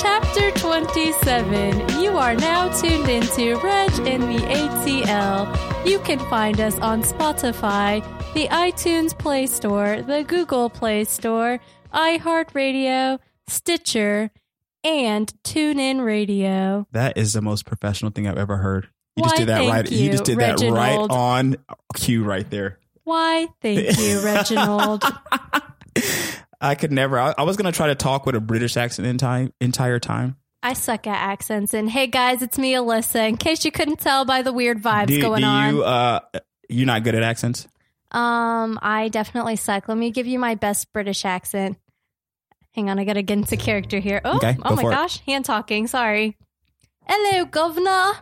Chapter 27. You are now tuned into Reg in the ATL. You can find us on Spotify, the iTunes Play Store, the Google Play Store, iHeartRadio, Stitcher, and TuneIn Radio. That is the most professional thing I've ever heard. You Why, just did that right. You, you, just did that right on cue right there. Why, thank you, Reginald. I could never. I, I was gonna try to talk with a British accent entire entire time. I suck at accents. And hey, guys, it's me, Alyssa. In case you couldn't tell by the weird vibes do, going do on. you? Uh, you're not good at accents. Um, I definitely suck. Let me give you my best British accent. Hang on, I gotta get into character here. Oh, Okay, oh my for it. gosh, hand talking. Sorry. Hello, governor.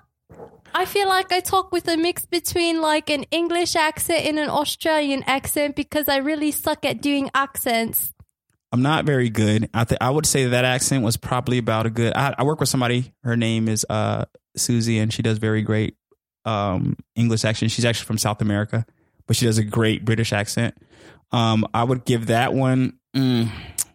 I feel like I talk with a mix between like an English accent and an Australian accent because I really suck at doing accents. I'm not very good. I th- I would say that accent was probably about a good. I, I work with somebody. Her name is uh Susie, and she does very great um English accent. She's actually from South America, but she does a great British accent. Um, I would give that one. Mm,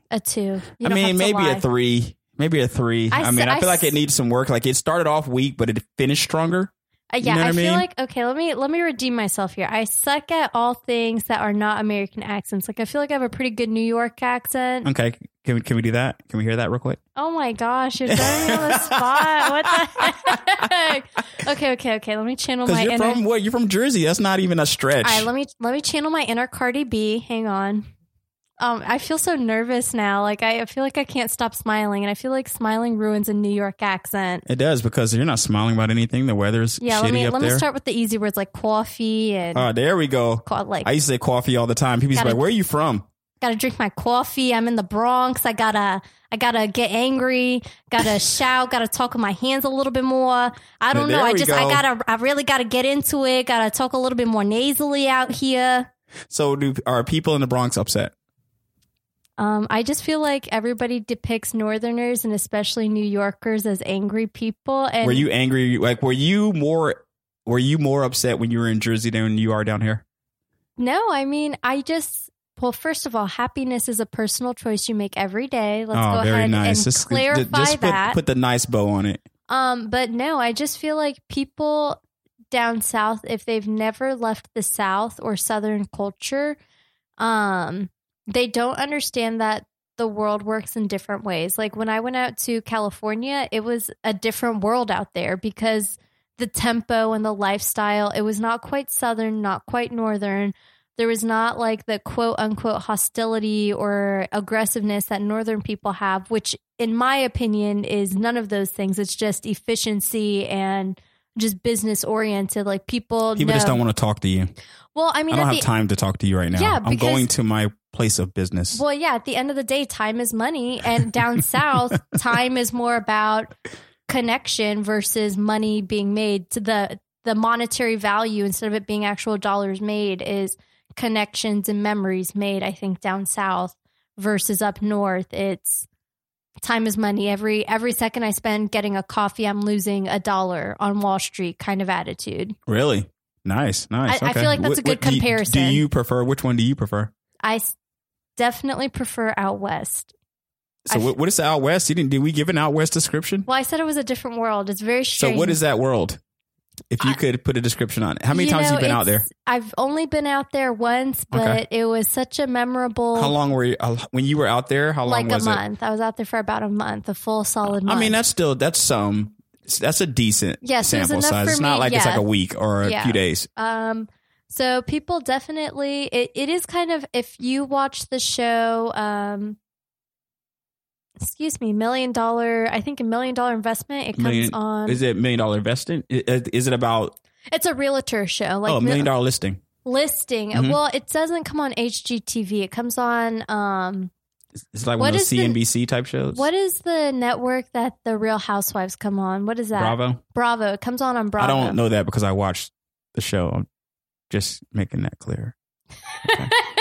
A two. You I mean, maybe lie. a three. Maybe a three. I I, mean, I I feel like it needs some work. Like it started off weak, but it finished stronger. Uh, yeah, know what I I feel like okay. Let me let me redeem myself here. I suck at all things that are not American accents. Like I feel like I have a pretty good New York accent. Okay, can we can we do that? Can we hear that real quick? Oh my gosh, you're throwing me on the spot. What the heck? Okay, okay, okay. Let me channel my you're inner. from what? You're from Jersey. That's not even a stretch. All right, let me let me channel my inner Cardi B. Hang on. Um, I feel so nervous now. Like I, feel like I can't stop smiling, and I feel like smiling ruins a New York accent. it does because you're not smiling about anything. The weather's Yeah, shitty let me let there. me start with the easy words like coffee and Oh, there we go. co- like I used to say coffee all the time. People like, "Where are you from?" gotta drink my coffee. I'm in the Bronx. I gotta I gotta get angry. Gotta shout. Gotta talk with my hands a little bit more. I don't There know. I just I gotta I really gotta get into it. Gotta talk a little bit more nasally out here. So, do are people in the Bronx upset? Um, I just feel like everybody depicts Northerners and especially New Yorkers as angry people. And were you angry? Like, were you more? Were you more upset when you were in Jersey than you are down here? No, I mean I just. Well, first of all, happiness is a personal choice you make every day. Let's oh, go ahead nice. and Just, clarify just put, that. put the nice bow on it. Um, but no, I just feel like people down south, if they've never left the south or southern culture, um, they don't understand that the world works in different ways. Like when I went out to California, it was a different world out there because the tempo and the lifestyle, it was not quite southern, not quite northern. There was not like the quote unquote hostility or aggressiveness that northern people have, which in my opinion is none of those things. It's just efficiency and just business oriented. Like people, People just don't want to talk to you. Well, I mean, I don't have the, time to talk to you right now. Yeah, I'm because- going to my place of business. Well, yeah, at the end of the day, time is money. And down south, time is more about connection versus money being made to the the monetary value instead of it being actual dollars made is connections and memories made, I think, down south versus up north. It's time is money. Every every second I spend getting a coffee, I'm losing a dollar on Wall Street kind of attitude. Really? Nice, nice. I- I feel like that's a good do you- comparison. Do you prefer? Which one do you prefer? I definitely prefer out west. So, what, what is the out west? You didn't? Did we give an out west description? Well, I said it was a different world. It's very So, what is that world? If you I- could put a description on it, how many You times know, have you been out there? I've only been out there once, but Okay. it was such a memorable. How long were you uh, when you were out there? How long like a was it? month. I was out there for about a month, a full solid month. I mean, that's still that's some that's a decent Yes, sample size. It's not me, like it's like a week or a Yeah. few days. Um, so people definitely it, it is kind of if you watch the show, um, excuse me, million dollar. I think a million dollar investment. It comes Million- on. Is it million dollar investing? Is, is it about it's a realtor show. Like oh, a million dollar listing? listing. Mhm. Well, it doesn't come on HGTV. It comes on. Um, It's like one of those is the- CNBC type shows. what is the network that the Real Housewives come on? What is that? Bravo. Bravo. It comes on on Bravo. I don't know that because I watched the show. Just making that clear.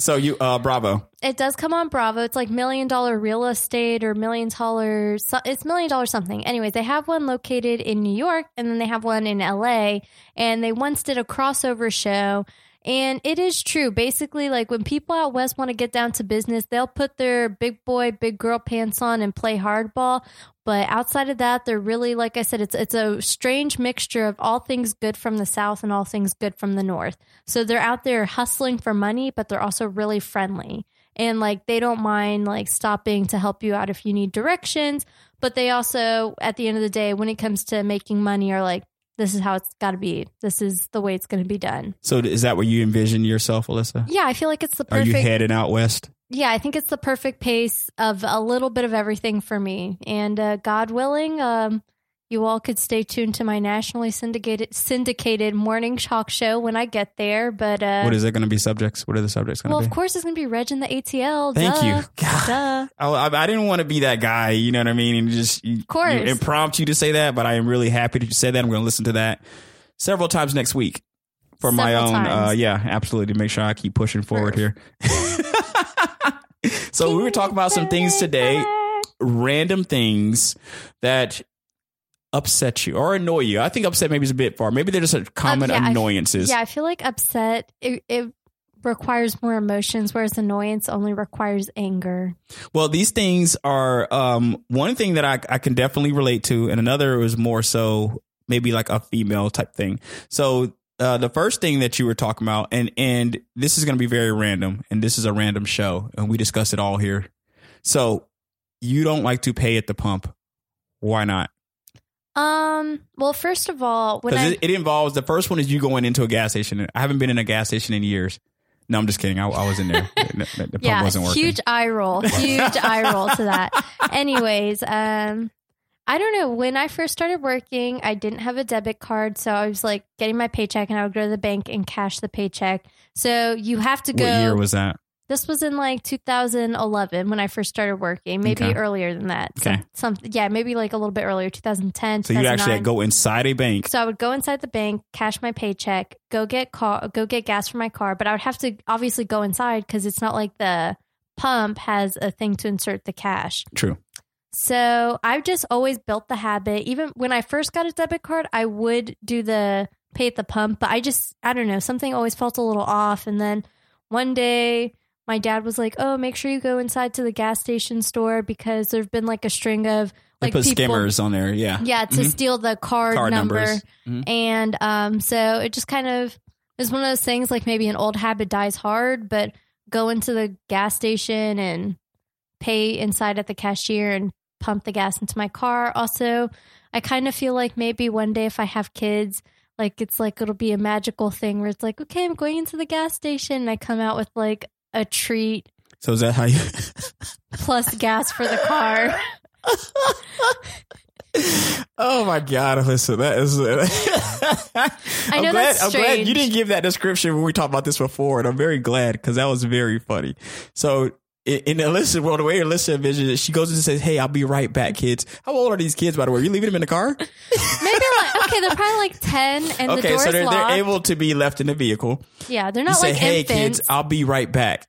So you uh Bravo. it does come on Bravo. It's like million dollar real estate or million dollar. It's million dollar something. Anyways, they have one located in New York and then they have one in LA. And they once did a crossover show. And it is true. Basically, like when people out west want to get down to business, they'll put their big boy, big girl pants on and play hardball. But outside of that, they're really, like I said, it's it's a strange mixture of all things good from the south and all things good from the north. So they're out there hustling for money, but they're also really friendly. And like they don't mind like stopping to help you out if you need directions. But they also, at the end of the day, when it comes to making money, are like, this is how it's got to be. This is the way it's going to be done. So is that where you envision yourself, Alyssa? Yeah, I feel like it's the Are you heading out west? yeah, I think it's the perfect pace of a little bit of everything for me. And uh, God willing, um, you all could stay tuned to my nationally syndicated syndicated morning talk show when I get there. But uh, what is it going to be subjects? What are the subjects going to well, be? of course, it's going to be Reg in the ATL. Thank duh, you. God. Duh. I, I, I didn't want to be that guy, you know what I mean? And just of course. impromptu to say that, but I am really happy that you said that. I'm going to listen to that several times next week for my own. Uh, yeah, absolutely. To make sure I keep pushing forward here. so we were talking about some things today, random things that upset you or annoy you. I think upset maybe is a bit far. Maybe they're just a common Uh, yeah, I annoyances. Yeah, I feel like upset. It, it requires more emotions, whereas annoyance only requires anger. Well, these things are um, one thing that I, I can definitely relate to, and another was more so maybe like a female type thing. So uh, the first thing that you were talking about, and and this is going to be very random, and this is a random show, and we discuss it all here. So you don't like to pay at the pump. Why not? Um. Well, first of all, when I it, it involves the first one is you going into a gas station. I haven't been in a gas station in years. No, I'm just kidding. I, I was in there. the, the yeah, wasn't working. huge eye roll, huge eye roll to that. Anyways, um, I don't know. When I first started working, I didn't have a debit card, so I was like getting my paycheck, and I would go to the bank and cash the paycheck. So you have to go. What year was that? This was in like 2011 when I first started working, maybe Okay. earlier than that. Okay. Some, some, yeah, maybe like a little bit earlier, 2010. So you actually go inside a bank. So I would go inside the bank, cash my paycheck, go get car, go get gas for my car, but I would have to obviously go inside because it's not like the pump has a thing to insert the cash. True. So I've just always built the habit. Even when I first got a debit card, I would do the pay at the pump, but I just I don't know something always felt a little off. And then one day my dad was like, "Oh, make sure you go inside to the gas station store because there've been like a string of They like put people, skimmers on there. Yeah. yeah, to Mhm. steal the card, Card number." Mhm. And um, so it just kind of is one of those things like maybe an old habit dies hard, but go into the gas station and pay inside at the cashier and pump the gas into my car. Also, I kind of feel like maybe one day if I have kids, like it's like it'll be a magical thing where it's like, okay, I'm going into the gas station and I come out with like a treat So is that how you? plus gas for the car. oh my god, Alyssa, that is. I'm know glad. that's I'm glad you didn't give that description when we talked about this before, and I'm very glad because that was very funny. So. In Alyssa, well, the way Alyssa envisions it, she goes and says, "Hey, I'll be right back, kids." How old are these kids, by the way? Are you leaving them in the car? Maybe like okay, they're probably like ten and the okay, door's so they're, locked. they're able to be left in the vehicle. yeah, they're You not say, like "Hey, infants. kids, I'll be right back,"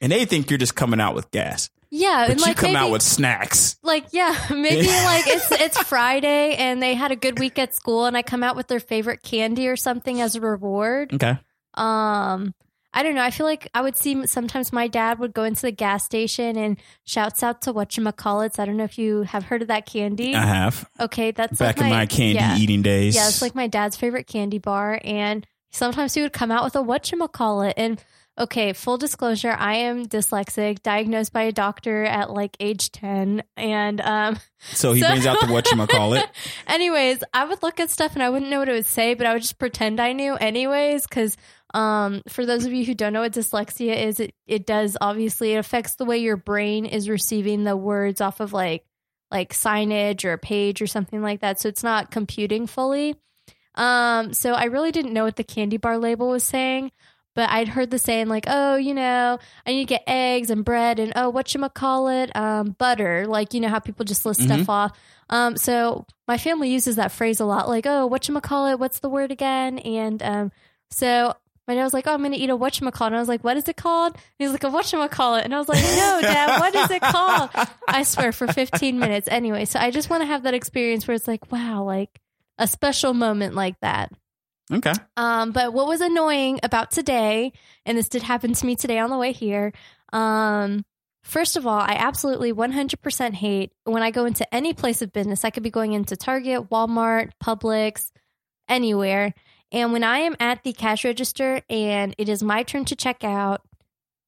and they think you're just coming out with gas, yeah, but and you like come maybe, out with snacks. like yeah, maybe like it's it's Friday and they had a good week at school and I come out with their favorite candy or something as a reward. Okay, Um I don't know. I feel like I would see sometimes my dad would go into the gas station and shouts out to whatchamacallits. I don't know if you have heard of that candy. I have Okay, that's back like in my candy yeah. eating days. Yeah, it's like my dad's favorite candy bar. And sometimes he would come out with a whatchamacallit. And okay, full disclosure, I am dyslexic, diagnosed by a doctor at like age 10. And um, so he so- brings out the what you call it. anyways, I would look at stuff and I wouldn't know what it would say, but I would just pretend I knew anyways. Cause um, for those of you who don't know what dyslexia is, it, it does obviously, it affects the way your brain is receiving the words off of like, like signage or a page or something like that. So it's not computing fully. Um, so I really didn't know what the candy bar label was saying, but I'd heard the saying like, oh, you know, I need to get eggs and bread and oh, what call it, um, butter. Like you know how people just list stuff off. Um, so my family uses that phrase a lot, like, oh, what call it? What's the word again? And um, so my dad was like, oh, I'm going to eat a whatchamacallit. And I was like, what is it called? And he was like, a whatchamacallit. And I was like, no, dad, what is it called? I swear for 15 minutes. Anyway, so I just want to have that experience where it's like, wow, like a special moment like that. Okay. Um, but what was annoying about today, and this did happen to me today on the way here. Um, first of all, I absolutely 100% hate when I go into any place of business. I could be going into Target, Walmart, Publix, anywhere. And when I am at the cash register and it is my turn to check out,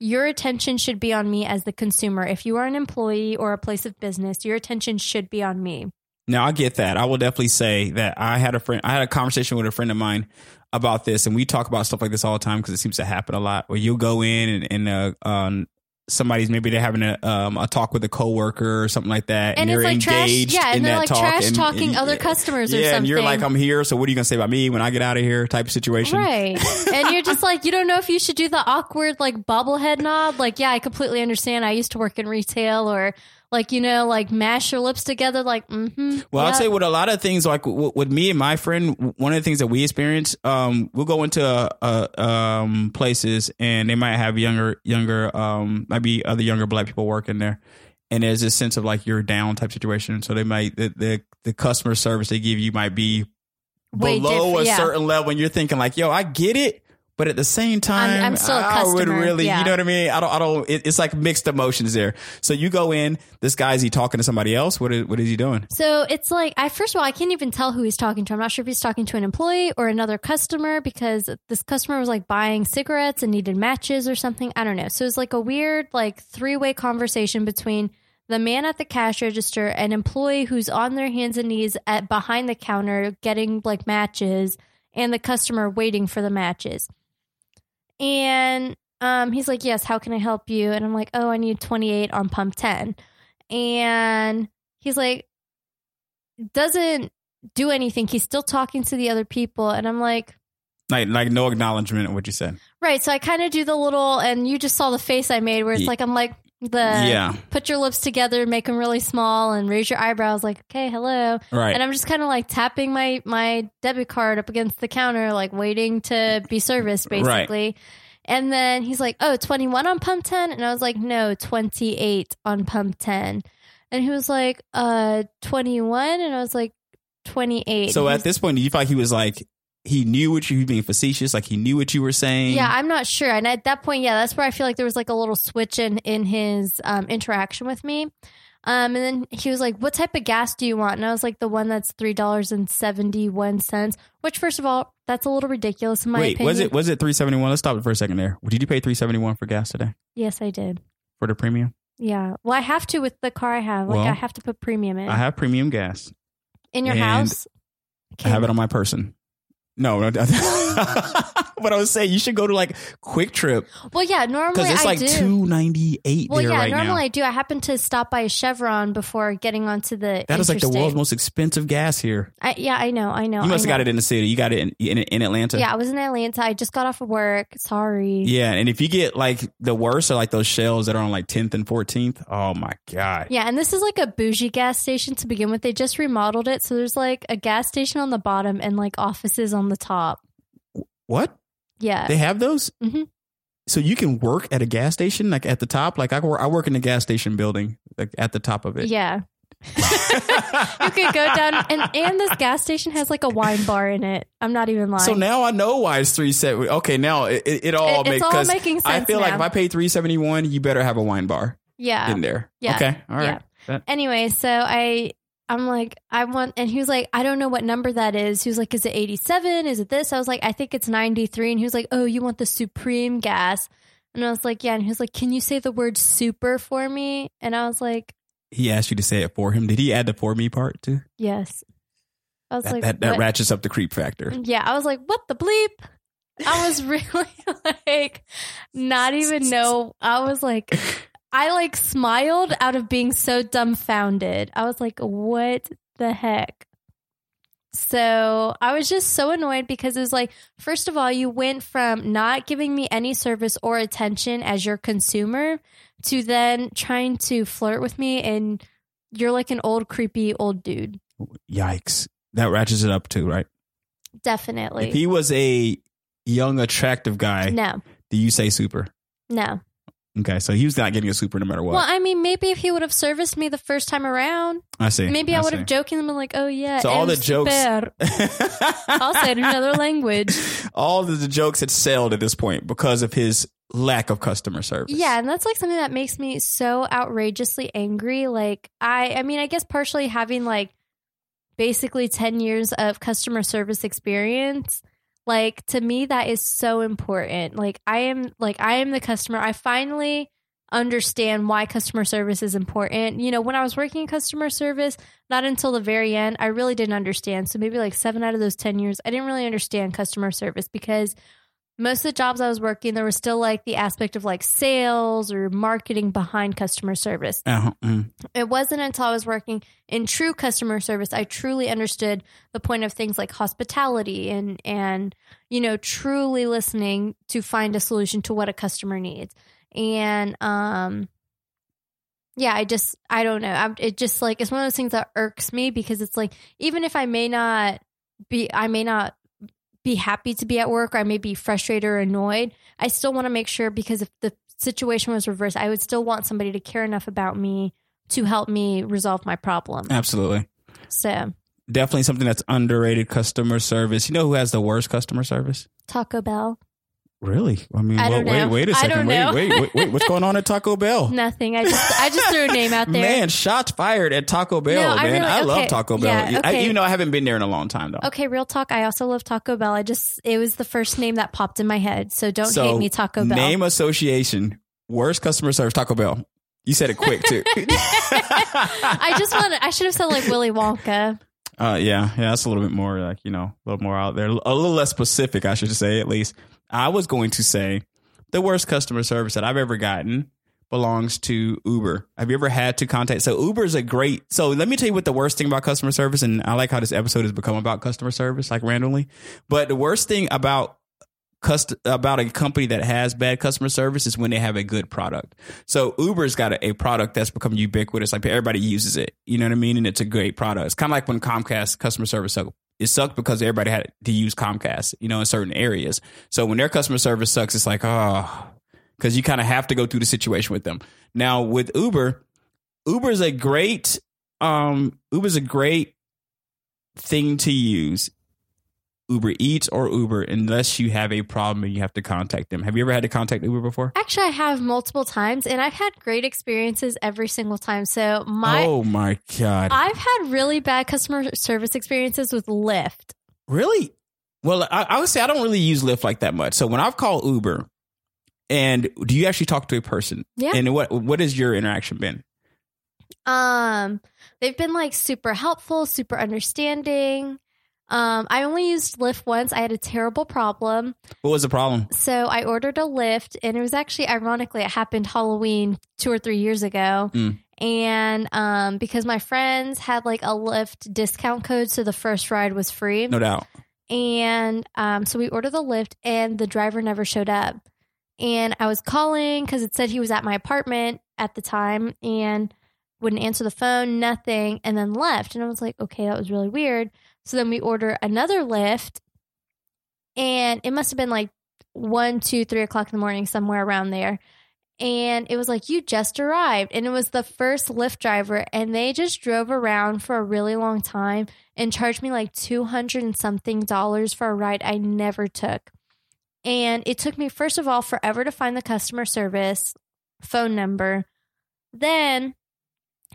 your attention should be on me as the consumer. If you are an employee or a place of business, your attention should be on me. Now I get that. I will definitely say that I had a friend. I had a conversation with a friend of mine about this, and we talk about stuff like this all the time because it seems to happen a lot. Where you'll go in and, and uh, um, somebody's maybe they're having a um, a talk with a coworker or something like that, And and, you're like trash- engaged yeah, and in they're that like talk, trash and- talking and- other customers or yeah, and you're like. I'm here, so what are you gonna say about me when I get out of here? Type of situation, Right. and you're just like, you don't know if you should do the awkward, like, bobblehead nod. Like, yeah, I completely understand. I used to work in retail or, like, you know, like, mash your lips together. Like, mm hmm. Well, I'd say with a lot of things, like w- with me and my friend, one of the things that we experience, um, we'll go into uh, uh, um, places and they might have younger, younger, um, might be other younger black people working there, and there's this sense of like you're down type situation. So they might the the, the customer service they give you might be Way below diff- a yeah. certain level, and you're thinking like, yo, I get it. But at the same time, I'm still a I would really, yeah. you know what I mean? I don't, I don't. It, it's like mixed emotions there. So you go in. This guy is he talking to somebody else? What is, what is he doing? So it's like, I first of all, I can't even tell who he's talking to. I'm not sure if he's talking to an employee or another customer because this customer was like buying cigarettes and needed matches or something. I don't know. So it's like a weird, like, three way conversation between the man at the cash register, an employee who's on their hands and knees at behind the counter getting like matches, and the customer waiting for the matches. And um, he's like, Yes, how can I help you? And I'm like, Oh, I need 28 on pump 10. And he's like, doesn't do anything. He's still talking to the other people. And I'm like, Like, like no acknowledgement of what you said. right. So I kind of do the little, and you just saw the face I made where it's Ye- like, I'm like, the yeah, put your lips together, make them really small, and raise your eyebrows, like, okay, hello. right. And I'm just kind of like tapping my my debit card up against the counter, like waiting to be serviced, basically. Right. And then he's like, "Oh, 21 on pump 10?" And I was like, "No, 28 on pump 10." And he was like, "Uh, 21?" And I was like, 28. So at this point, you like he was like he knew what you was being facetious, like he knew what you were saying? Yeah, I'm not sure. And at that point, yeah, that's where I feel like there was like a little switch in in his um, interaction with me. Um, and then he was like, "What type of gas do you want?" And I was like, "The one that's three dollars and seventy one cents." Which, first of all, that's a little ridiculous in my Wait, opinion. was it was it three seventy one? Let's stop it for a second there. Did you pay three seventy one for gas today Yes, I did. for the premium? Yeah. Well, I have to with the car I have. Like, Well, I have to put premium in I have premium gas. in your house. I have it on my person. No, no. but I was saying you should go to like QuikTrip Well, yeah. Normally because it's I like two ninety eight well, yeah. right normally now. I do. I happen to stop by a Chevron before getting onto the. That is like the world's most expensive gas here. I, yeah, I know. I know. You must I have got it in the city. You got it in in, in Atlanta. Yeah, I was in Atlanta. I just got off of work. Sorry. Yeah, and if you get like the worst are like those shells that are on like 10th and 14th. Oh my god. Yeah, and this is like a bougie gas station to begin with. They just remodeled it. So there's like a gas station on the bottom and like offices on the top. What? Yeah. They have those? Mhm. So you can work at a gas station like at the top? Like I work I work in the gas station building like at the top of it. yeah. You could go down and and this gas station has like a wine bar in it. I'm not even lying. So now I know why it's three seventy. Okay, now it, it, all It- makes all making I sense feel like if I pay three seventy one, you better have a wine bar yeah. in there. Yeah. Okay, all right. That- Anyway, so I I'm like, I want and he was like, I don't know what number that is. He was like, Is it eighty seven? Is it this? I was like, I think it's ninety three. And he was like, Oh, you want the supreme gas? And I was like, Yeah. And he was like, Can you say the word super for me? And I was like, He asked you to say it for him. Did he add the for me part too? Yes. I was That like, that, that ratchets up the creep factor. Yeah, I was like, what the bleep? I was really like, not even know. I was like, I like smiled out of being so dumbfounded. I was like, what the heck? So I was just so annoyed because it was like, first of all, you went from not giving me any service or attention as your consumer to then trying to flirt with me and you're like an old creepy old dude. Yikes. That ratchets it up too, right? Definitely. If he was a young, attractive guy, no, do you say super? no. Okay, so he was not getting a super no matter what. Well, I mean, maybe if he would have serviced me the first time around, I see. maybe I, would have see. jokingly been like, "Oh yeah." So all I'm the jokes- super. I'll say it in another language. all of the jokes had sailed at this point because of his lack of customer service. Yeah, and that's like something that makes me so outrageously angry. Like I I mean, I guess partially having like basically 10 years of customer service experience, like to me that is so important. Like I am like I am the customer. I finally understand why customer service is important. You know, when I was working in customer service, not until the very end, I really didn't understand. So maybe like 7 out of those 10 years, I didn't really understand customer service because most of the jobs I was working, there was still like the aspect of like sales or marketing behind customer service. Uh-huh. mm. It wasn't until I was working in true customer service I truly understood the point of things like hospitality and and you know truly listening to find a solution to what a customer needs. And um yeah, I just I don't know. I'm, it just like it's one of those things that irks me because it's like even if I may not be I may not be happy to be at work or I may be frustrated or annoyed, I still want to make sure because if the situation was reversed, I would still want somebody to care enough about me to help me resolve my problem. Absolutely. So, Definitely something that's underrated customer service. You know who has the worst customer service? Taco Bell, Really? I mean, I well, wait, wait a I second. Wait, wait, wait, wait. What's going on at Taco Bell? nothing. I just I just threw a name out there. Man, shots fired at Taco Bell, No, I man. really- I love. Taco Bell. Yeah, I, okay. even though I haven't been there in a long time, though. Okay, real talk. I also love Taco Bell. I just it was the first name that popped in my head. So don't So, hate me, Taco Bell. Name association, worst customer service, Taco Bell. You said it quick, too. I just want I should have said like Willy Wonka. Uh, yeah, yeah, that's a little bit more like you know, a little more out there, a little less specific, I should say at least. I was going to say the worst customer service that I've ever gotten belongs to Uber. Have you ever had to contact? So Uber is a great. So let me tell you what the worst thing about customer service, and I like how this episode has become about customer service, like randomly. But the worst thing about cust- about a company that has bad customer service is when they have a good product. So Uber's got a, a product that's become ubiquitous, like everybody uses it. You know what I mean? And it's a great product. It's kind of like when Comcast customer service. It sucked because everybody had to use Comcast, you know, in certain areas. So when their customer service sucks, it's like, oh, because you kind of have to go through the situation with them. Now with Uber, Uber is a great, um, Uber's a great thing to use Uber Eats or Uber unless you have a problem and you have to contact them. Have you ever had to contact Uber before? Actually, I have multiple times, and I've had great experiences every single time. So my oh my god! I've had really bad customer service experiences with Lyft. really? Well, I, I would say I don't really use Lyft like that much. So when I've called Uber, and do you actually talk to a person? Yeah. And what what has your interaction been? Um, they've been like super helpful, super understanding. Um, I only used Lyft once. I had a terrible problem. What was the problem? So I ordered a Lyft, and it was actually ironically it happened Halloween two or three years ago. Mm. And um, because my friends had like a Lyft discount code, so the first ride was free. No doubt. And um, so we ordered the Lyft, and the driver never showed up. And I was calling because it said he was at my apartment at the time and wouldn't answer the phone, nothing, and then left. And I was like, okay, that was really weird. So then we order another Lyft, and it must have been like one, two, three o'clock in the morning, somewhere around there. And it was like, you just arrived. And it was the first Lyft driver, and they just drove around for a really long time and charged me like 200 and something dollars for a ride I never took. And it took me, first of all, forever to find the customer service phone number. Then,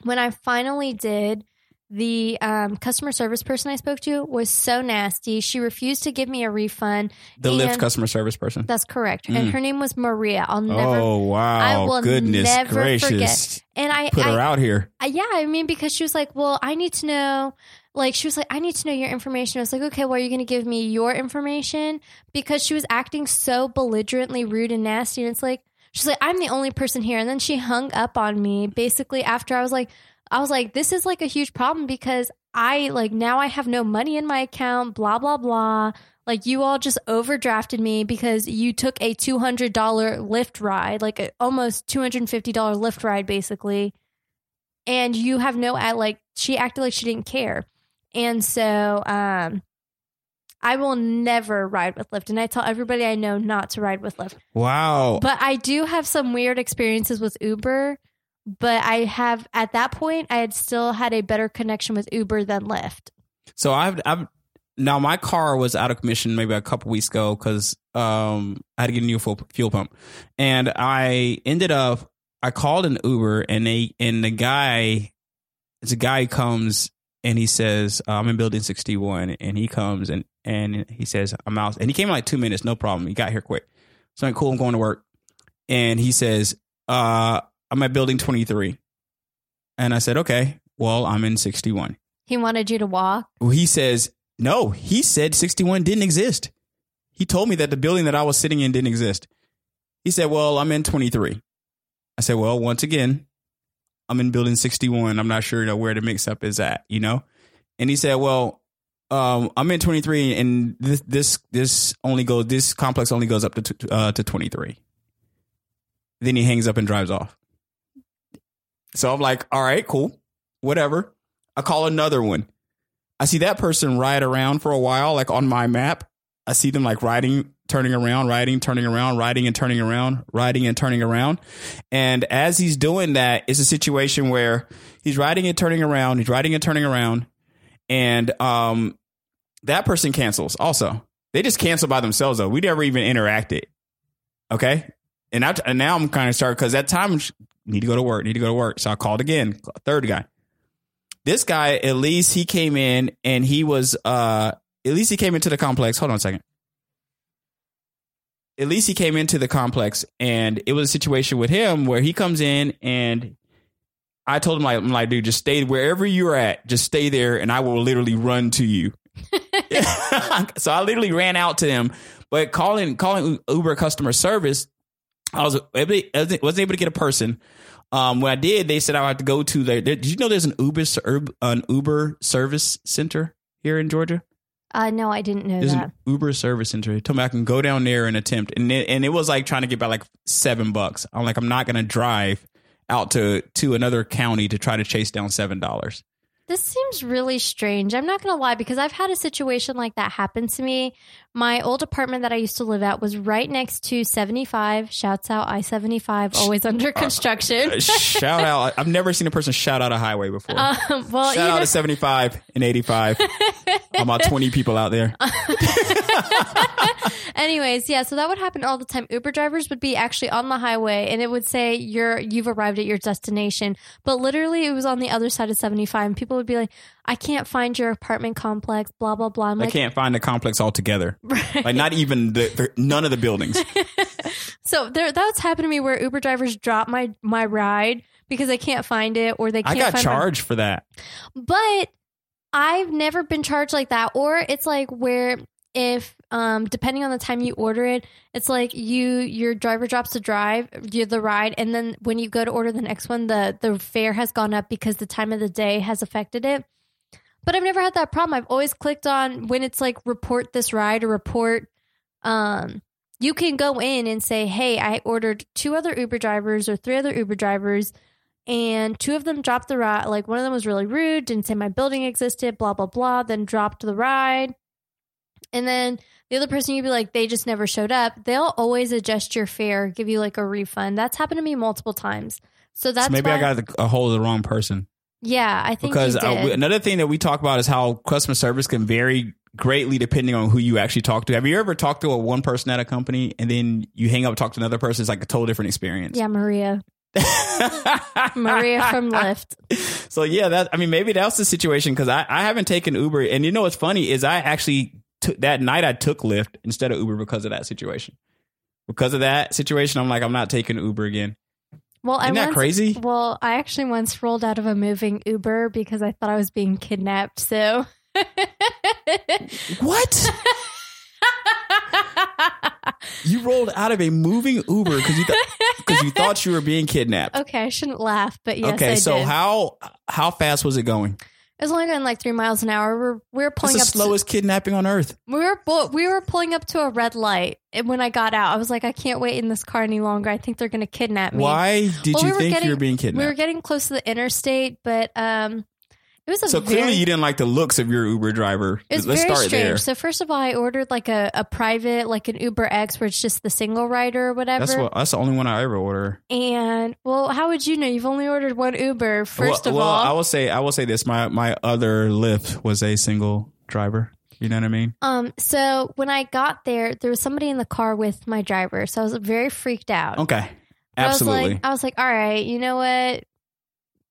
when I finally did, the um, customer service person I spoke to was so nasty. She refused to give me a refund. The Lyft customer service person. That's correct. Mm. And her name was Maria. I'll never. oh wow! I will Goodness never gracious! forget. And I, Put I her out here. uh, yeah, I mean, because she was like, well, I need to know. Like, she was like, I need to know your information. I was like, okay, well, are you going to give me your information? Because she was acting so belligerently rude and nasty. And it's like, she's like, I'm the only person here. And then she hung up on me basically after I was like, I was like, this is like a huge problem because I, like, now I have no money in my account, blah, blah, blah. Like, you all just overdrafted me because you took a $200 Lyft ride, like a almost $250 Lyft ride, basically and you have no at like she acted like she didn't care and so um I will never ride with Lyft. And I tell everybody I know not to ride with Lyft. Wow. But I do have some weird experiences with Uber. But I have, at that point, I had still had a better connection with Uber than Lyft. So I've, I've now my car was out of commission maybe a couple weeks ago because um, I had to get a new fuel, fuel pump, and I ended up I called an Uber and they and the guy, it's a guy comes and he says uh, I'm in building 61 and he comes and and he says I'm out and he came in like two minutes no problem he got here quick. So I'm like, cool I'm going to work. And he says uh, I'm at building 23 and I said okay well I'm in 61 He wanted you to walk. well, he says, no, he said 61 didn't exist. He told me that the building that I was sitting in didn't exist. He said, well, I'm in 23. I said, well, once again, I'm in building 61. I'm not sure you know, where the mix up is at, you know? And he said, well, um, I'm in 23 and this, this, this only goes, this complex only goes up to, uh, to 23. Then he hangs up and drives off. So I'm like, all right, cool, whatever. I call another one. I see that person ride around for a while, like on my map. I see them like riding, turning around, riding, turning around, riding and turning around, riding and turning around. And as he's doing that, it's a situation where he's riding and turning around, he's riding and turning around, and um, that person cancels also. They just cancel by themselves though. We never even interacted. Okay. And, I, and now I'm kind of started because that time need to go to work, need to go to work. So I called again, third guy. This guy at least he came in and he was uh at least he came into the complex. Hold on a second. At least he came into the complex and it was a situation with him where he comes in and i told him like i'm like dude just stay wherever you're at just stay there and i will literally run to you. So i literally ran out to him but calling calling uber customer service i was able, wasn't able to get a person um, when I did, they said I had to go to the. Did you know there's an Uber an Uber service center here in Georgia? Uh, no, I didn't know There's that. an Uber service center. He told me I can go down there and attempt, and it, and it was like trying to get by like seven bucks. I'm like, I'm not gonna drive out to to another county to try to chase down seven dollars. This seems really strange. I'm not going to lie because I've had a situation like that happen to me. My old apartment that I used to live at was right next to 75. Shouts out I 75, always under construction. shout out! I've never seen a person shout out a highway before. Um, well, shout out know- to 75 and 85. I'm about 20 people out there. Anyways, yeah, so that would happen all the time. Uber drivers would be actually on the highway and it would say you're you've arrived at your destination. But literally it was on the other side of 75 and people would be like, I can't find your apartment complex, blah blah blah. I'm I like, can't find the complex altogether. Like not even the, none of the buildings. So there that's happened to me where Uber drivers drop my my ride because they can't find it or they I can't I got find my- charged for that. but I've never been charged like that. Or it's like where if um depending on the time you order it, it's like you your driver drops the drive, you the ride, and then when you go to order the next one, the the fare has gone up because the time of the day has affected it. But I've never had that problem. I've always clicked on when it's like report this ride or report um you can go in and say, "Hey, I ordered two other Uber drivers or three other Uber drivers and two of them dropped the ride. Like one of them was really rude, didn't say my building existed, blah blah blah. Then dropped the ride, and then the other person you'd be like, they just never showed up. They'll always adjust your fare, give you like a refund. That's happened to me multiple times. So that's so maybe why, I got a hold of the wrong person. Yeah, I think Because uh, we- another thing that we talk about is how customer service can vary greatly depending on who you actually talk to. Have you ever talked to a one person at a company and then you hang up and talk to another person? It's like a total different experience. yeah, Maria, Maria from Lyft. So yeah, that I mean maybe that's the situation because I, I haven't taken Uber and you know what's funny is I actually took that night I took Lyft instead of Uber because of that situation. Because of that situation, I'm like I'm not taking Uber again. Well, Isn't I that once, crazy? Well, I actually once rolled out of a moving Uber because I thought I was being kidnapped. So. What? you rolled out of a moving Uber because you because you thought you were being kidnapped. okay, I shouldn't laugh, but yes, okay, I so did. how how fast was it going? It was only going like three miles an hour. We're we were That's pulling the up. slowest kidnapping on earth. To, we were we were pulling up to a red light, and when I got out, I was like, I can't wait in this car any longer. I think they're going to kidnap me. Why did Well, you we think getting- you were being kidnapped? We were getting close to the interstate, but um, It was So very, clearly, you didn't like the looks of your Uber driver. It was Let's very start strange. there. So first of all, I ordered like a, a private, like an Uber X, where it's just the single rider or whatever. That's what. That's the only one I ever order. and well, how would you know? You've only ordered one Uber. First well, of well, all, I will say, I will say this: my my other Lyft was a single driver. You know what I mean? um, so when I got there, there was somebody in the car with my driver, so I was very freaked out. Okay, absolutely. I was like, I was like, all right, you know what?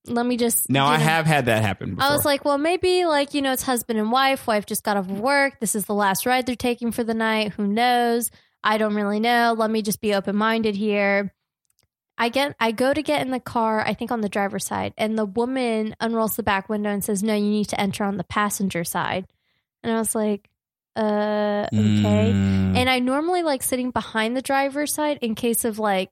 Let me just now I know- have had that happen. Before. I was like, well, maybe like, you know, it's husband and wife. Wife just got off of work. This is the last ride they're taking for the night. Who knows? I don't really know. Let me just be open minded here. I get I go to get in the car, I think on the driver's side, and the woman unrolls the back window and says, No, you need to enter on the passenger side. And I was like, uh okay. Mm. And I normally like sitting behind the driver's side in case of like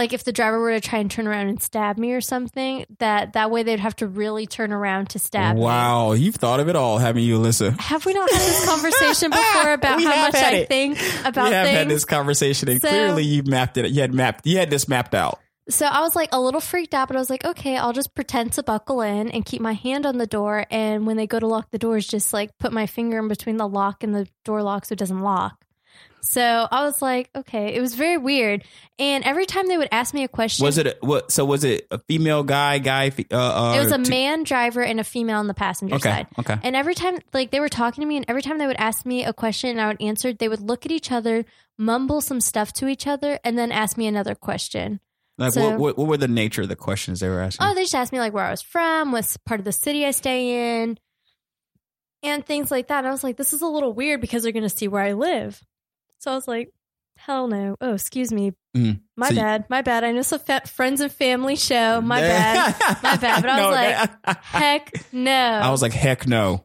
like if the driver were to try and turn around and stab me or something, that that way they'd have to really turn around to stab me. wow, you've thought of it all, haven't you, Alyssa? Have we not had this conversation before about how much I it. think about we have things? had this conversation, and So- clearly you mapped it. You had mapped. You had this mapped out. So I was like a little freaked out, but I was like, okay, I'll just pretend to buckle in and keep my hand on the door. And when they go to lock the doors, just like put my finger in between the lock and the door lock so it doesn't lock. So I was like, okay, it was very weird. And every time they would ask me a question, Was it a, what? So was it a female guy? Guy? Uh, uh, it was a two- man driver and a female on the passenger Okay. side. Okay. And every time, like, they were talking to me, and every time they would ask me a question and I would answer, they would look at each other, mumble some stuff to each other, and then ask me another question. Like so- what, what? What were the nature of the questions they were asking? Oh, they just asked me, like, where I was from, what part of the city I stay in, and things like that. And I was like, this is a little weird because they're going to see where I live. So I was like, hell no. Oh, excuse me. Mhm. My So you- bad. My bad. I know it's a fa- friends and family show. My bad. My bad. But I was like, that- Heck no. I was like, heck no,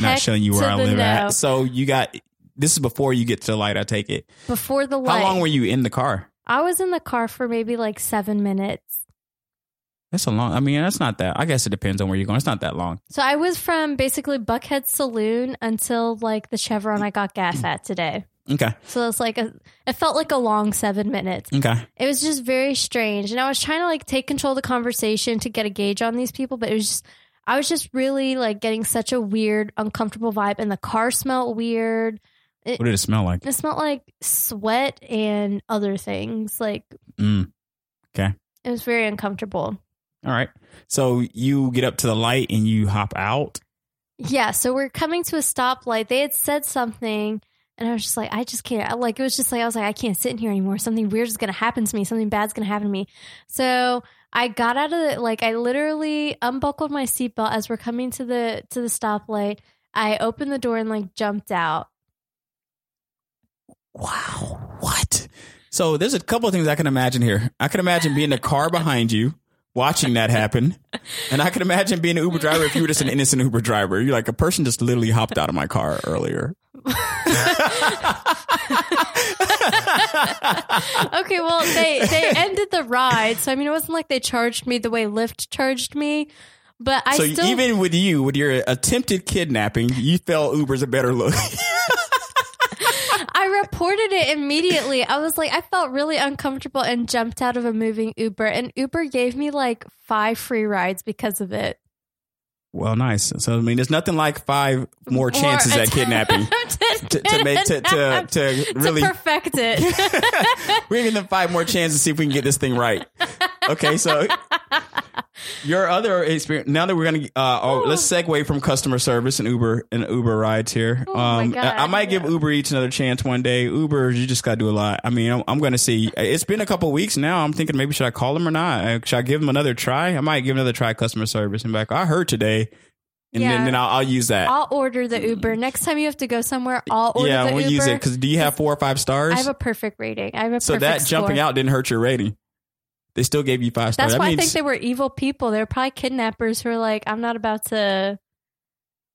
not showing you where I live no. at. So you got this is before you get to the light. I take it. Before the light. How long were you in the car? I was in the car for maybe like seven minutes. That's a long. I mean, that's not that. I guess it depends on where you're going. It's not that long. So I was from basically Buckhead Saloon until like the Chevron I got gas at today. Okay. So it's like a, it felt like a long seven minutes. Okay. It was just very strange. And I was trying to like take control of the conversation to get a gauge on these people, but it was just, I was just really like getting such a weird, uncomfortable vibe. And the car smelled weird. What did it smell like? It smelled like sweat and other things. Like Mm. okay. it was very uncomfortable. All right. So you get up to the light and you hop out. Yeah, so we're coming to a stoplight. They had said something, and I was just like, I just can't. Like, it was just like, I was like, I can't sit in here anymore. Something weird is going to happen to me. Something bad's going to happen to me. So I got out of the, like, I literally unbuckled my seatbelt as we're coming to the, to the stoplight. I opened the door and, like, jumped out. Wow. What? So there's a couple of things I can imagine here. I can imagine being in the car behind you, watching that happen. And I can imagine being an Uber driver if you were just an innocent Uber driver. You're like a person just literally hopped out of my car earlier. Okay, well, they, they ended the ride. So, I mean, it wasn't like they charged me the way Lyft charged me. But I so still. even with you, with your attempted kidnapping, you felt Uber's a better look. I reported it immediately. I was like, I felt really uncomfortable and jumped out of a moving Uber. And Uber gave me like five free rides because of it. Well, nice. So I mean, there's nothing like five more chances at kidnapping to, to make to to, to really. to perfect it. We're giving them five more chances to see if we can get this thing right. Okay, so your other experience. Now that we're gonna, uh, oh, let's segue from customer service and Uber and Uber rides here. Oh my um, God, I, I might give yeah. Uber Eats another chance one day. Uber, you just gotta do a lot. I mean, I'm, I'm gonna see. It's been a couple weeks now. I'm thinking maybe should I call them or not? Uh, Should I give them another try? I might give another try customer service and be like, I heard today. And Yeah. then, then I'll, I'll use that. I'll order the Uber. Next time you have to go somewhere, I'll order yeah, the we'll Uber. use it because do you have four or five stars? I have a perfect rating. I have a so that jumping score. out didn't hurt your rating. They still gave you five stars. That's That why I think they were evil people. They're probably kidnappers who are like, I'm not about to,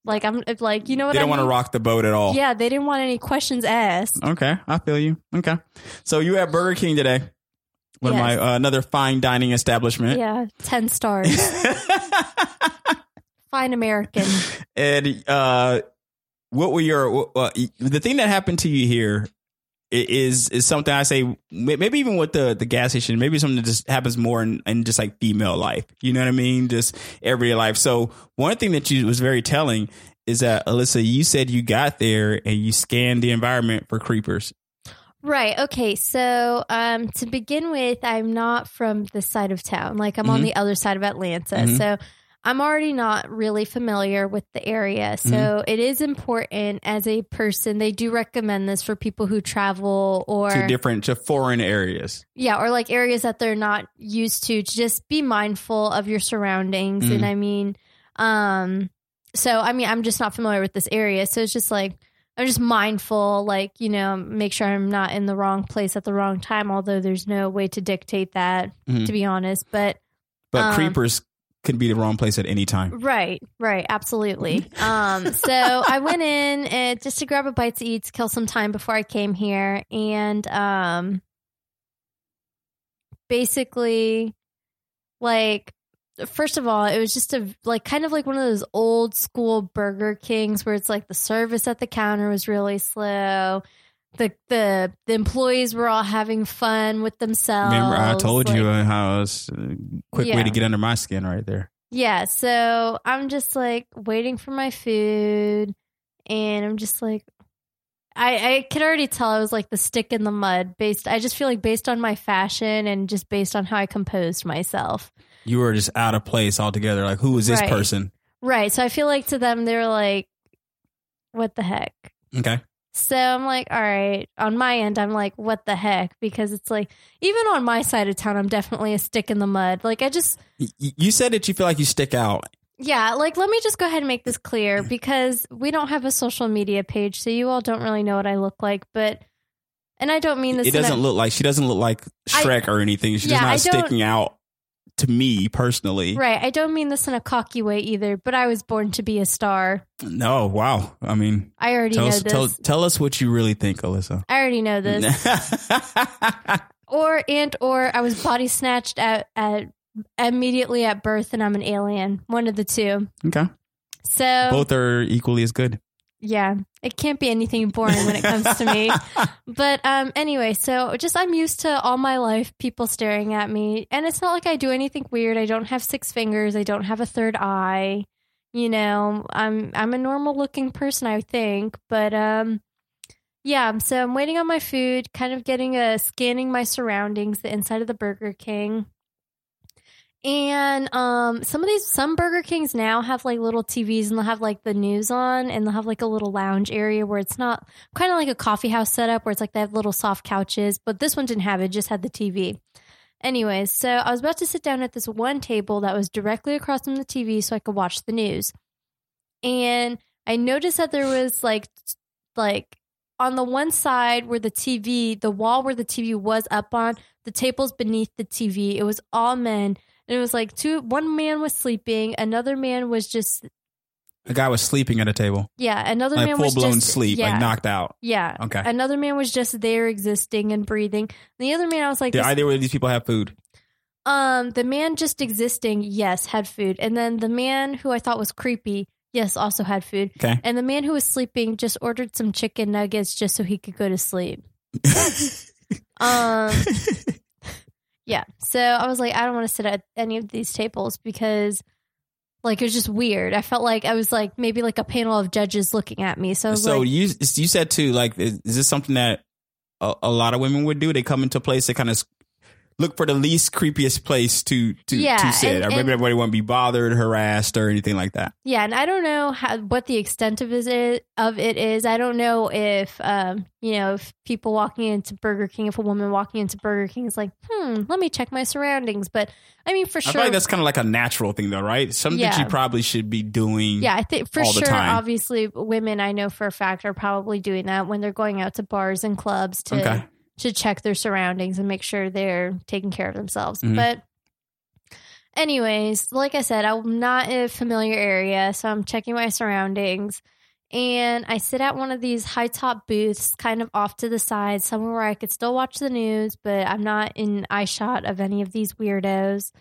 like, I'm like, you know what they I don't want to rock the boat at all. Yeah, they didn't want any questions asked. Okay, I feel you. Okay, so you at Burger King today, one Yes. of my uh, another fine dining establishment. Yeah, 10 stars. Fine American. and uh, what were your uh, the thing that happened to you here? Is is something I say maybe even with the the gas station, maybe something that just happens more in, in just like female life. You know what I mean? Just everyday life. So one thing that you was very telling is that Alyssa, you said you got there and you scanned the environment for creepers. Right. Okay. So, um, to begin with, I'm not from this side of town. Like, I'm on Mhm. the other side of Atlanta. Mhm. So, I'm already not really familiar with the area. So, Mm-hmm. it is important as a person. They do recommend this for people who travel or, to different to foreign areas. yeah, or like areas that they're not used to, to just be mindful of your surroundings. Mhm. And I mean, um, so I mean, I'm just not familiar with this area. So, it's just like, I'm just mindful, like, you know, make sure I'm not in the wrong place at the wrong time, although there's no way to dictate that, Mhm. to be honest. But But Um, creepers could be the wrong place at any time. right, right, absolutely. um, so I went in and just to grab a bite to eat to kill some time before I came here. And um basically like first of all, it was just a like kind of like one of those old school Burger Kings where it's like the service at the counter was really slow. The the the employees were all having fun with themselves. Remember, I told like- you uh, how it was a quick way to get under my skin right there. Yeah, so I'm just like waiting for my food, and I'm just like, I I could already tell I was like the stick in the mud. Based, I just feel like based on my fashion and just based on how I composed myself. You were just out of place altogether. Like, who is this Right. person? Right. So I feel like to them they're like, what the heck. Okay. So I'm like, all right. On my end, I'm like, what the heck? Because it's like, even on my side of town, I'm definitely a stick in the mud. Like, I just, You said that you feel like you stick out. Yeah, like let me just go ahead and make this clear because we don't have a social media page, so you all don't really know what I look like. But, and I don't mean this. It doesn't look like she doesn't look like I- Shrek or anything. She's Yeah, just not sticking out to me personally. right. I don't mean this in a cocky way either. But I was born to be a star. No, wow. I mean, I already tell know us, this. tell, tell us what you really think, Alyssa. I already know this. or and or I was body snatched at at immediately at birth, and I'm an alien. One of the two. okay. So Both are equally as good. Yeah, it can't be anything boring when it comes to me. But um anyway, so just I'm used to all my life people staring at me and it's not like I do anything weird. I don't have six fingers, I don't have a third eye. You know, I'm I'm a normal looking person I think, but um yeah, so I'm waiting on my food, kind of getting a scanning my surroundings, the inside of the Burger King. And um some of these some Burger Kings now have like little TVs and they'll have like the news on and they'll have like a little lounge area where it's not kind of like a coffee house setup where it's like they have little soft couches, but this one didn't have it, just had the TV. Anyways, so I was about to sit down at this one table that was directly across from the TV so I could watch the news. And I noticed that there was like like on the one side where the TV, the wall where the TV was up on, the tables beneath the TV, it was all men. And it was like two one man was sleeping, another man was just A guy was sleeping at a table, yeah, another like man full was blown just sleep, yeah, like knocked out. Yeah. Okay. Another man was just there existing and breathing. The other man I was like Did either of these people have food? um the man just existing, yes, had food. And then the man who I thought was creepy, yes, also had food. Okay. And the man who was sleeping just ordered some chicken nuggets just so he could go to sleep. Um yeah. So I was like I don't want to sit at any of these tables because like it was just weird. I felt like I was like maybe like a panel of judges looking at me. So I was so like you you said too, like, is, is this something that a, a lot of women would do? They come into a place, they kind of look for the least creepiest place to to, Yeah, to sit, and- or maybe and- everybody won't be bothered, harassed, or anything like that. Yeah, and I don't know how what the extent of it of it is. I don't know if um, you know, if people walking into Burger King, if a woman walking into Burger King is like, "Hmm, let me check my surroundings." But I mean, for I sure, feel like that's kind of like a natural thing, though, right? Something that Yeah. you probably should be doing. yeah, I think for sure. Obviously, women I know for a fact are probably doing that when they're going out to bars and clubs to Okay. To check their surroundings and make sure they're taking care of themselves. Mhm. But anyways, like I said, I'm not in a familiar area, so I'm checking my surroundings. And I sit at one of these high top booths, kind of off to the side, somewhere where I could still watch the news, but I'm not in eye shot of any of these weirdos.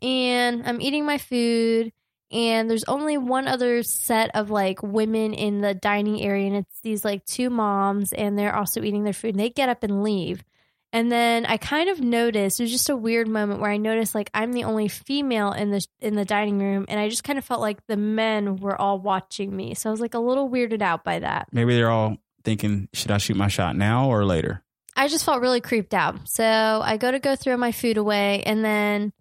And I'm eating my food, and there's only one other set of like women in the dining area and it's these like two moms and they're also eating their food and they get up and leave and then i kind of noticed it was just a weird moment where i noticed like i'm the only female in the in the dining room and i just kind of felt like the men were all watching me so i was like a little weirded out by that Maybe they're all thinking, should I shoot my shot now or later? I just felt really creeped out. So I go to go throw my food away, and then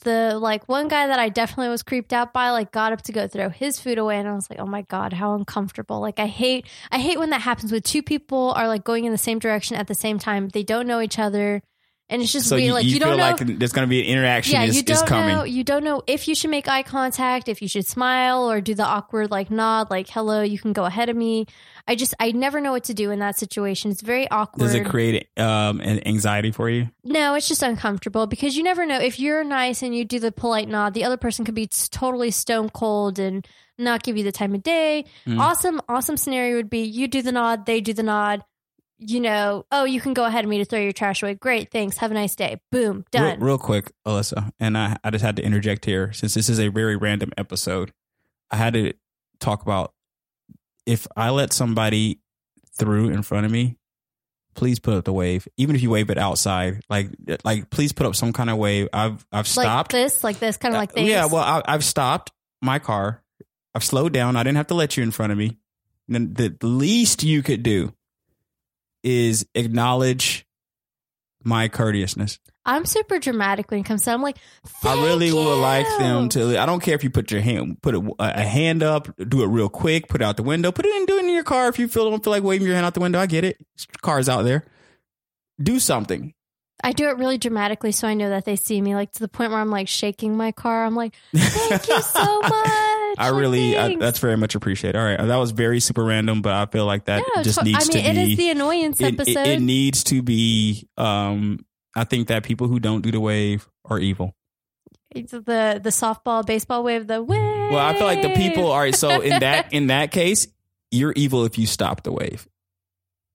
the like one guy that I definitely was creeped out by like got up to go throw his food away, and I was like, oh my god, how uncomfortable! Like I hate I hate when that happens with two people are like going in the same direction at the same time. They don't know each other, and it's just So weird. you, like you, you, don't know. like there's going to be an interaction yeah, is, you don't coming. know. You don't know if you should make eye contact, if you should smile or do the awkward like nod, like "hello, you can go ahead of me." I just I never know what to do in that situation. It's very awkward. Does it create um, an anxiety for you? No, it's just uncomfortable because you never know if you're nice and you do the polite nod, the other person could be totally stone cold and not give you the time of day. Mm. Awesome, awesome scenario would be you do the nod, they do the nod. You know, oh, you can go ahead of me to throw your trash away. Great, thanks. Have a nice day. Boom, done. real quick, Alyssa, and I, I just had to interject here since this is a very random episode. I had to talk about if I let somebody through in front of me, please put up the wave. Even if you wave it outside, like like please put up some kind of wave. I've I've like stopped. this, like this, kind of like Uh, this. Yeah, well, I, I've stopped my car. I've slowed down. I didn't have to let you in front of me. Then the least you could do is acknowledge my courteousness. I'm super dramatic when it comes to. I'm like, I really "Thank would like them to. I don't care if you put your hand, put a, a hand up, do it real quick, put it out the window, put it in, do it in your car. If you feel don't feel like waving your hand out the window, I get it. Cars out there. Do something. I do it really dramatically so I know that they see me, like to the point where I'm like shaking my car. I'm like, thank you so much. I really, I, that's very much appreciated. All right, that was very super random, but I feel like that just to- needs I mean, to it be. is the annoyance it, it- episode. it needs to be. Um, I think that people who don't do the wave are evil. It's the the softball, baseball wave, the wave. Well, I feel like the people. All right, so in that in that case, you're evil if you stop the wave.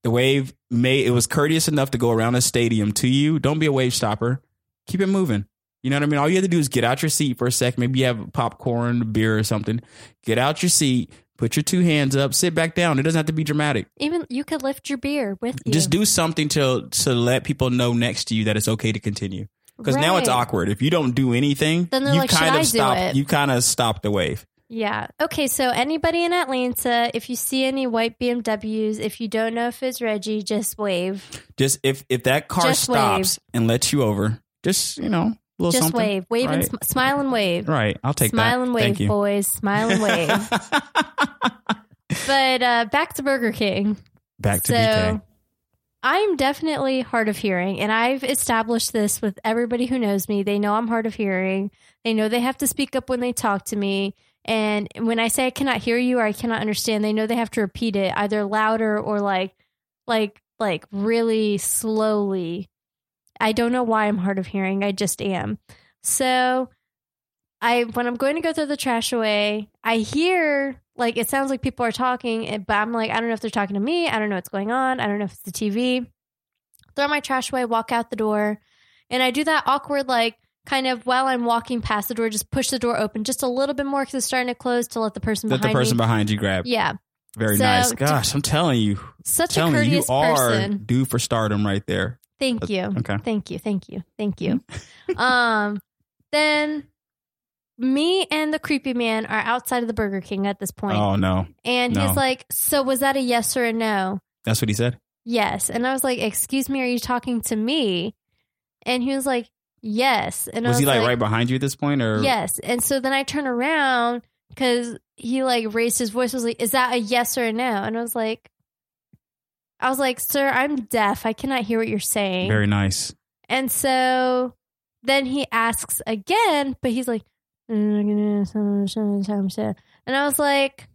The wave may it was courteous enough to go around a stadium to you. Don't be a wave stopper. Keep it moving. You know what I mean? All you have to do is get out your seat for a second. Maybe you have popcorn, beer, or something. Get out your seat. Put your two hands up. Sit back down. It doesn't have to be dramatic. Even you could lift your beer with you. Just do something to to let people know next to you that it's okay to continue. Because now it's awkward. If you don't do anything, Then they're you like, "Should kind of stop. it?" You kind of stop the wave. Yeah. Okay. So anybody in Atlanta, if you see any white BMWs, if you don't know if it's Reggie, just wave. Just if if that car Just stops and lets you over, just you know, little Just something. wave. Wave and sm- smile and wave. Right, I'll take that. Smile that. and wave, boys. Smile and wave. but uh, back to Burger King. Back to so BK. I'm definitely hard of hearing, and I've established this with everybody who knows me. They know I'm hard of hearing. They know they have to speak up when they talk to me. And when I say I cannot hear you or I cannot understand, they know they have to repeat it either louder or like, like, like really slowly. I don't know why I'm hard of hearing. I just am. So I when I'm going to go throw the trash away, I hear like it sounds like people are talking, eh, but I'm like, I don't know if they're talking to me. I don't know what's going on. I don't know if it's the TV. Throw my trash away, walk out the door, and I do that awkward like kind of while I'm walking past the door, just push the door open just a little bit more because it's starting to close to let the person Let the behind person me. behind you grab. yeah, Very So, nice. Gosh, I'm telling you, such a telling you, you courteous are person. due for stardom right there. Thank you. Okay. Thank you. Thank you. Thank you. um, then me and the creepy man are outside of the Burger King at this point. Oh no, and no. he's like, So was that a yes or a no? that's what he said. Yes. And I was like, Excuse me, are you talking to me? And he was like, Yes. And I Was was he like, right behind you at this point, or Yes. And so then I turn around because he like raised his voice, was like, Is that a yes or a no? And I was like, I was like, Sir, I'm deaf. I cannot hear what you're saying. Very nice. And so then he asks again, but he's like, and I was like,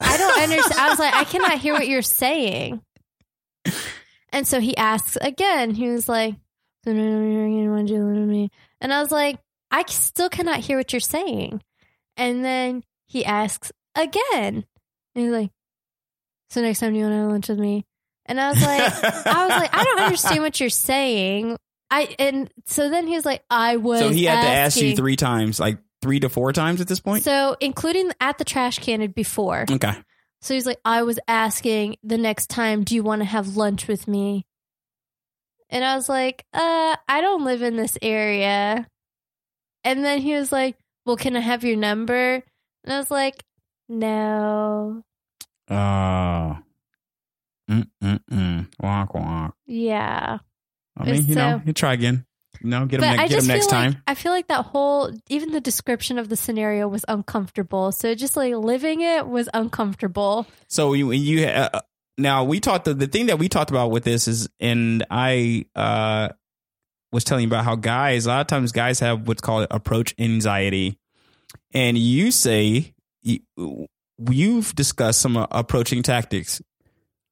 I don't understand. I was like, I cannot hear what you're saying. And so he asks again. He was like, and I was like, I still cannot hear what you're saying. And then he asks again. And he's like, so next time you want to have lunch with me? And I was like, I was like, I don't understand what you're saying. I and so then he was like, I was. so he had to ask you three times, like three to four times at this point. So, including at the trash can before. okay. So he's like, I was asking the next time, do you want to have lunch with me? And I was like, uh, I don't live in this area. And then he was like, Well, can I have your number? And I was like, No. Uh, mm, mm, mm. Wonk, wonk. Yeah. I mean, you know, So- you try again. You know, get them, I get them next feel time. like I feel like that whole even the description of the scenario was uncomfortable. So just like living it was uncomfortable. So you, you uh, now we talked the, the thing that we talked about with this is, and I uh was telling you about how guys a lot of times guys have what's called approach anxiety, and you say you, you've discussed some uh, approaching tactics.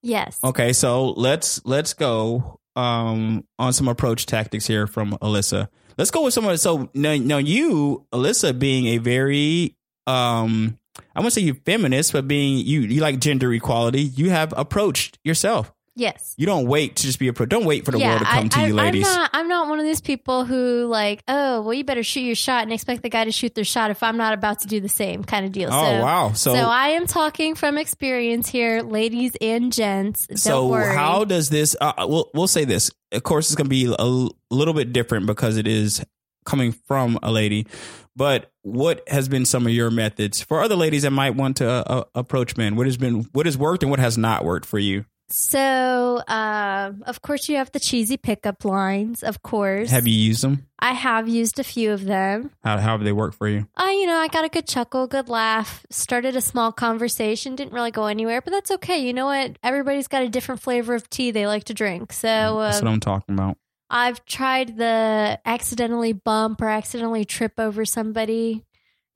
Yes. Okay, so let's let's go um on some approach tactics here from Alyssa. Let's go with someone. So now, now you, Alyssa, being a very um I wouldn't say you feminist, but being you you like gender equality, you have approached yourself. Yes. You don't wait to just be a pro. Don't wait for the world to come to I, you, ladies. I'm not, I'm not one of those people who like, oh, well, you better shoot your shot and expect the guy to shoot their shot if I'm not about to do the same kind of deal. oh so, wow! So, So I am talking from experience here, ladies and gents. Don't so worry. how does this? Uh, we'll we'll say this. Of course, it's going to be a l- little bit different because it is coming from a lady. But what has been some of your methods for other ladies that might want to uh, approach men? What has been what has worked and what has not worked for you? So, um, of course, you have the cheesy pickup lines. Of course, Have you used them? I have used a few of them. How how have they worked for you? Uh, you know, I got a good chuckle, good laugh, started a small conversation, didn't really go anywhere, but that's okay. You know what? Everybody's got a different flavor of tea they like to drink. So That's uh, what I'm talking about. I've tried the accidentally bump or accidentally trip over somebody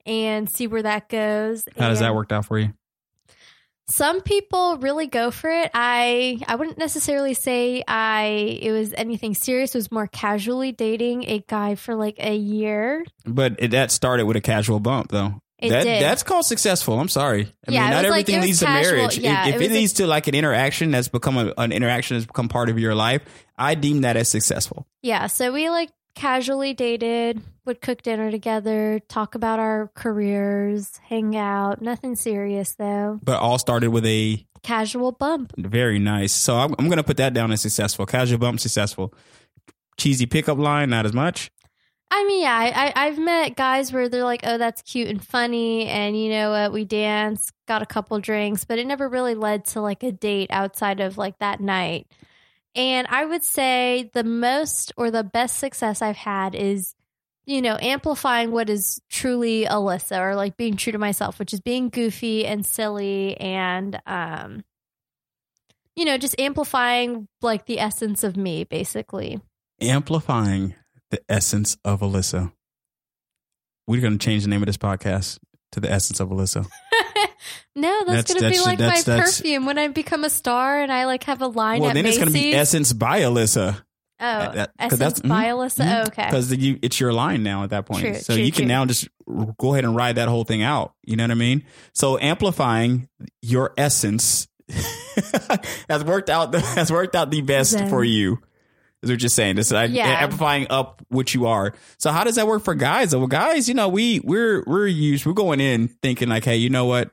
and see where that goes. How does that And work out for you? Some people really go for it. I I wouldn't necessarily say I it was anything serious. It was more casually dating a guy for like a year. But it, that started with a casual bump, though. It that did. that's called successful. I'm sorry. I Yeah, mean, not was like- everything leads casual. to marriage. If- Yeah, if it it, a- leads to like an interaction that's become a, an interaction that's become part of your life, I deem that as successful. Yeah, so we like casually dated, would cook dinner together, talk about our careers, hang out. Nothing serious though. But all started with a Casual bump. very nice. So I'm, I'm going to put that down as successful. Casual bump, successful. Cheesy pickup line, not as much. I mean, yeah, I, I, I've met guys where they're like, oh, that's cute and funny. And you know what? We danced, got a couple drinks, but it never really led to like a date outside of like that night. And I would say the most or the best success I've had is, you know, amplifying what is truly Alyssa or like being true to myself, which is being goofy and silly and, um, you know, just amplifying like the essence of me, basically. Amplifying the essence of Alyssa. We're going to change the name of this podcast to the essence of Alyssa. no, That's- that's, gonna be like that's- my that's- perfume when I become a star and I like have a line well, then it's going to be Essence by Alyssa. Oh, that- essence that's- mm-hmm, Alyssa. Oh, mm-hmm, okay, Because you, it's your line now at that point. True, so true, you can true. now just go ahead and ride that whole thing out. You know what I mean? So amplifying your essence has worked out. Has worked out the best Zen. for you. Is what you're saying. This like Yeah. amplifying up what you are. So how does that work for guys? Well, guys, you know, we we're we're used. We're going in thinking like, hey, you know what?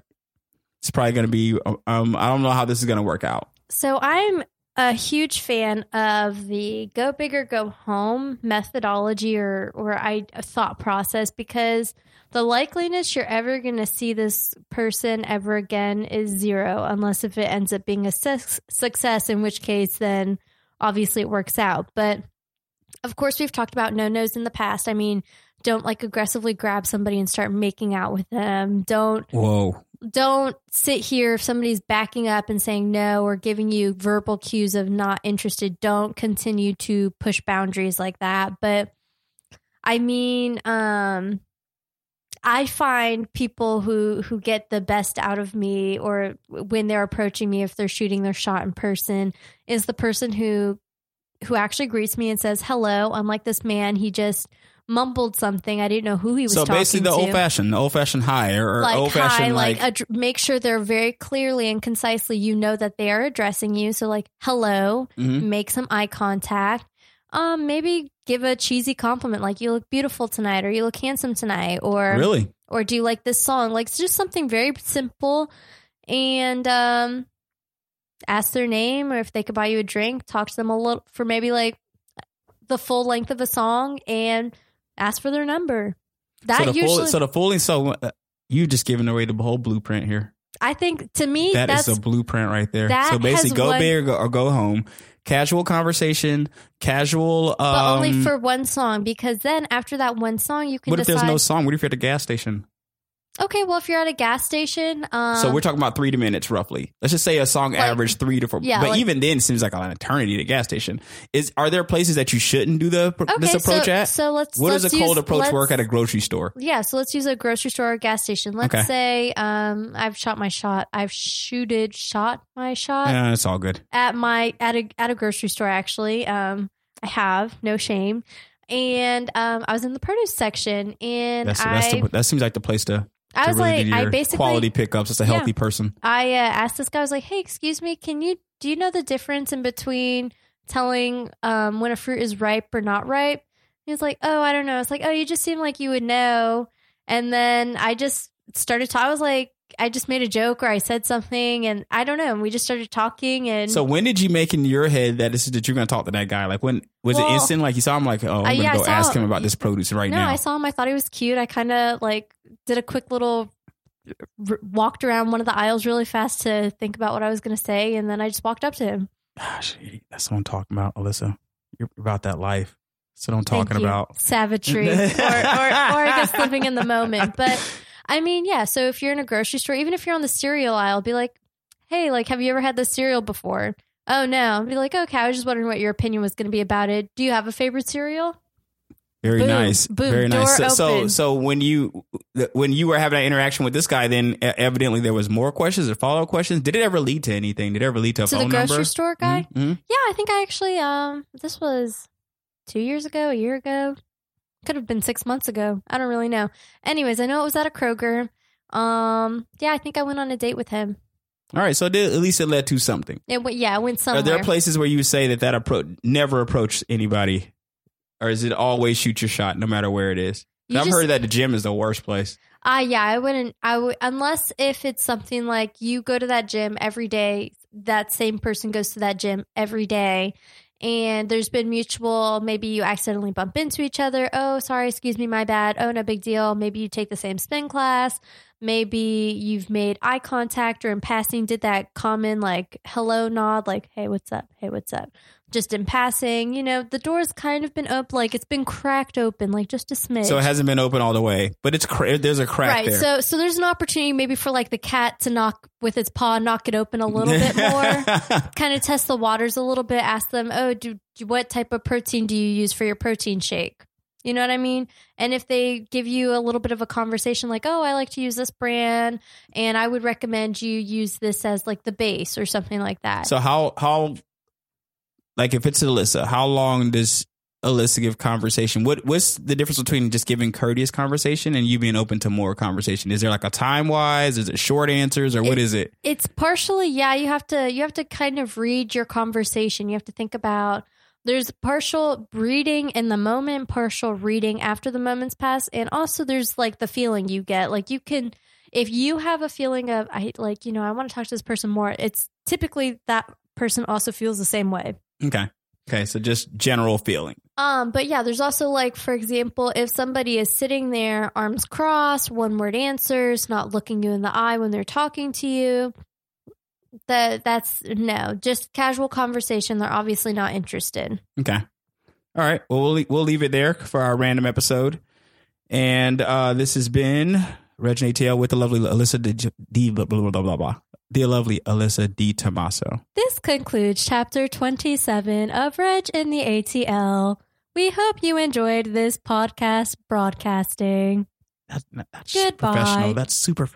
It's probably going to be. Um, um, I don't know how this is going to work out. so I'm a huge fan of the go big or go home methodology or or I thought process because the likeliness you're ever going to see this person ever again is zero unless if it ends up being a su- success in which case then obviously it works out. But of course we've talked about no-nos in the past. I mean don't like aggressively grab somebody and start making out with them. Don't Whoa. Don't sit here if somebody's backing up and saying no or giving you verbal cues of not interested. Don't continue to push boundaries like that. But i mean um i find people who who get the best out of me or when they're approaching me if they're shooting their shot in person is the person who who actually greets me and says hello unlike this man. He just mumbled something i didn't know who he was talking about. So basically, the old fashioned, the old fashioned high or, like old fashioned like, like, ad- make sure they're very clearly and concisely. You know that they are addressing you. So like, hello, Mhm. make some eye contact. um, maybe give a cheesy compliment like you look beautiful tonight or you look handsome tonight or Really? or do you like this song? Like it's just something very simple and um ask their name or if they could buy you a drink, talk to them a little for maybe like the full length of a song and ask for their number. That so the usually full, so the fooling so uh, you just giving away the whole blueprint here. I think to me That that's is a blueprint right there. so basically, go one- big or go, or go home. Casual conversation, casual. Um, but only for one song because then after that one song you can what if decide there's no song? What if you're at the gas station? Okay, well if you're at a gas station, um so we're talking about three to minutes roughly. Let's just say a song Like- average three to four. Yeah, but like- even then, it seems like an eternity at a gas station. Is are there places that you shouldn't do the okay, this approach so, at? so let's what does a cold use- approach work at a grocery store? Yeah, so let's use a grocery store or gas station. Let's Okay. say um I've shot my shot. I've shooted shot my shot Yeah, it's all good. at my at a at a grocery store actually. Um I have, no shame. And um I was in the produce section and That's, I that's the, that seems like the place to, I was really like I basically quality pickups. It's a Yeah. healthy person. I uh, asked this guy, I was like, hey, excuse me, can you, do you know the difference in between telling um, when a fruit is ripe or not ripe? He was like, oh, I don't know. It's like, oh, you just seem like you would know. And then I just started talking. I was like, I just made a joke or I said something and I don't know. And we just started talking and So when did you make in your head that this is that you're going to talk to that guy? Like when was it instant? Like you saw him like, oh, I'm uh, going to yeah, go saw- ask him about this produce right now. no, now. I saw him. I thought he was cute. I kind of like did a quick little r- walked around one of the aisles really fast to think about what I was going to say. And then I just walked up to him. Ah, Gosh, that's what I'm talking about, Alyssa. You're about that life. That's what I'm talking about. savagery or, or, or I guess living in the moment. But I mean, yeah. So if you're in a grocery store, even if you're on the cereal aisle, be like, "Hey, like, have you ever had this cereal before?" Oh no. Be like, "Okay, I was just wondering what your opinion was going to be about it. Do you have a favorite cereal?" Very Boom, nice. boom, Very nice. So, so, so when you when you were having that interaction with this guy, then evidently there was more questions or follow up questions. Did it ever lead to anything? Did it ever lead to a to the grocery number? store guy. Mhm, mhm. Yeah, I think I actually um this was two years ago, a year ago. Could have been six months ago. I don't really know. Anyways, I know it was at a Kroger. Um, yeah, I think I went on a date with him. All right. So it did, at least it led to something. It went, yeah, I went somewhere. Are there places where you say that that approach never approach anybody, or is it always shoot your shot no matter where it is? I've just- heard that the gym is the worst place. Uh yeah, I wouldn't I would unless if it's something like you go to that gym every day, that same person goes to that gym every day and there's been mutual maybe you accidentally bump into each other. Oh, sorry, excuse me, my bad. Oh, no big deal. Maybe you take the same spin class. Maybe you've made eye contact or in passing did that common like hello nod like hey, what's up? Hey, what's up? Just in passing, you know, the door's kind of been open like it's been cracked open like just a smidge. So it hasn't been open all the way, but it's cra- there's a crack right there. so so there's an opportunity maybe for like the cat to knock with its paw knock it open a little bit more kind of test the waters a little bit ask them oh do, do what type of protein do you use for your protein shake you know what i mean and if they give you a little bit of a conversation like oh i like to use this brand and i would recommend you use this as like the base or something like that so how how like if it's Alyssa, how long does Alyssa give conversation? What what's the difference between just giving courteous conversation and you being open to more conversation? Is there like a time wise? Is it short answers or what It- is it? It's partially yeah, you have to you have to kind of read your conversation. You have to think about there's partial reading in the moment, partial reading after the moment's passed, and also there's like the feeling you get. Like you can if you have a feeling of I like, you know, I want to talk to this person more, it's typically that person also feels the same way. Okay. Okay, so just general feeling. Um, but yeah, there's also like, for example, if somebody is sitting there, arms crossed, one word answers, not looking you in the eye when they're talking to you, that that's no, just casual conversation. They're obviously not interested. Okay. All right. Well, we'll we'll leave it there for our random episode. And uh, this has been Reg ATL with the lovely Alyssa D, D blah, blah, blah, blah, blah. The lovely Alyssa D. Tommaso. This concludes chapter 27 of Reg in the ATL. We hope you enjoyed this podcast broadcasting. That's, that's Goodbye. professional. That's super